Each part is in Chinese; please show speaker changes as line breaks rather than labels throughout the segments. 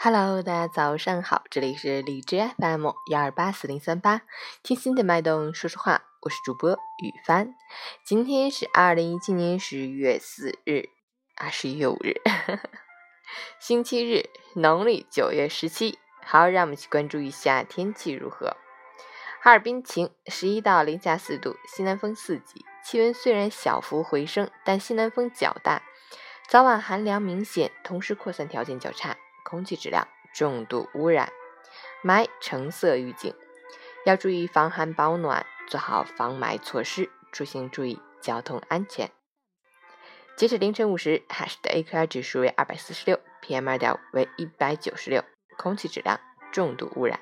Hello，大家早上好，这里是荔枝 FM 幺二八四零三八，听心的脉动说说话，我是主播雨帆。今天是二零一七年十月四日啊，十一月五日，星期日，农历九月十七。好，让我们去关注一下天气如何。哈尔滨晴，十一到零下四度，西南风四级，气温虽然小幅回升，但西南风较大，早晚寒凉明显，同时扩散条件较差。空气质量重度污染，霾橙色预警，要注意防寒保暖，做好防霾措施，出行注意交通安全。截止凌晨五时，海市的 AQI 指数为二百四十六，PM 二点五为一百九十六，空气质量重度污染。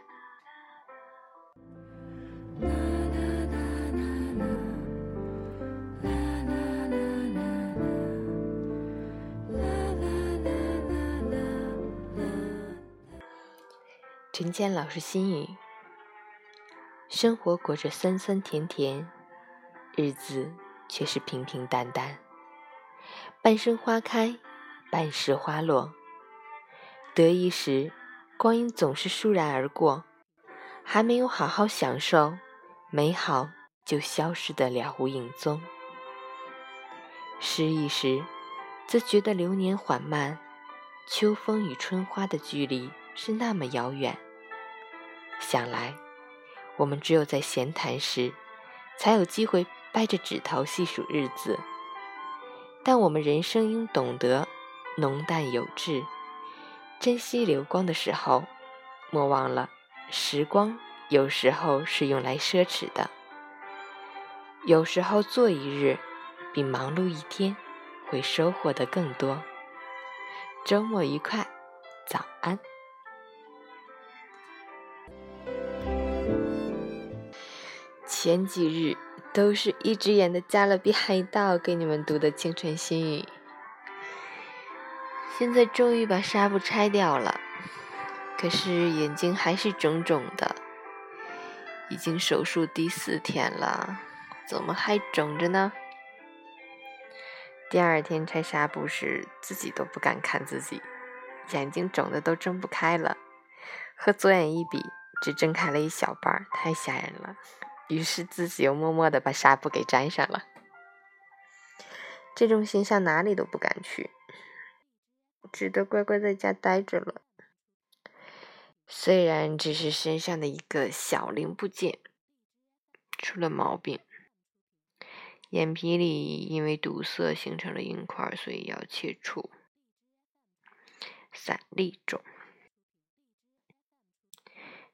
陈坚老师心语：生活过着酸酸甜甜，日子却是平平淡淡。半生花开，半世花落。得意时，光阴总是倏然而过，还没有好好享受，美好就消失得了无影踪。失意时，则觉得流年缓慢，秋风与春花的距离是那么遥远。想来，我们只有在闲谈时，才有机会掰着指头细数日子。但我们人生应懂得浓淡有致，珍惜流光的时候，莫忘了时光有时候是用来奢侈的。有时候做一日，比忙碌一天会收获的更多。周末愉快，早安。前几日都是一只眼的加勒比海盗给你们读的清晨心语，现在终于把纱布拆掉了，可是眼睛还是肿肿的，已经手术第四天了，怎么还肿着呢？第二天拆纱布时，自己都不敢看自己，眼睛肿的都睁不开了，和左眼一比，只睁开了一小半，太吓人了。于是自己又默默的把纱布给粘上了。这种形象哪里都不敢去，只得乖乖在家待着了。虽然只是身上的一个小零部件出了毛病，眼皮里因为堵塞形成了硬块，所以要切除。散粒肿。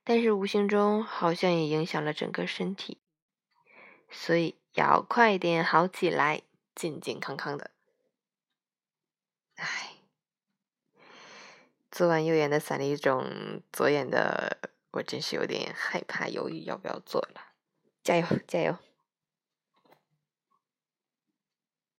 但是无形中好像也影响了整个身体，所以要快点好起来，健健康康的。唉，做完右眼的散粒肿，左眼的我真是有点害怕，犹豫要不要做了。加油，加油！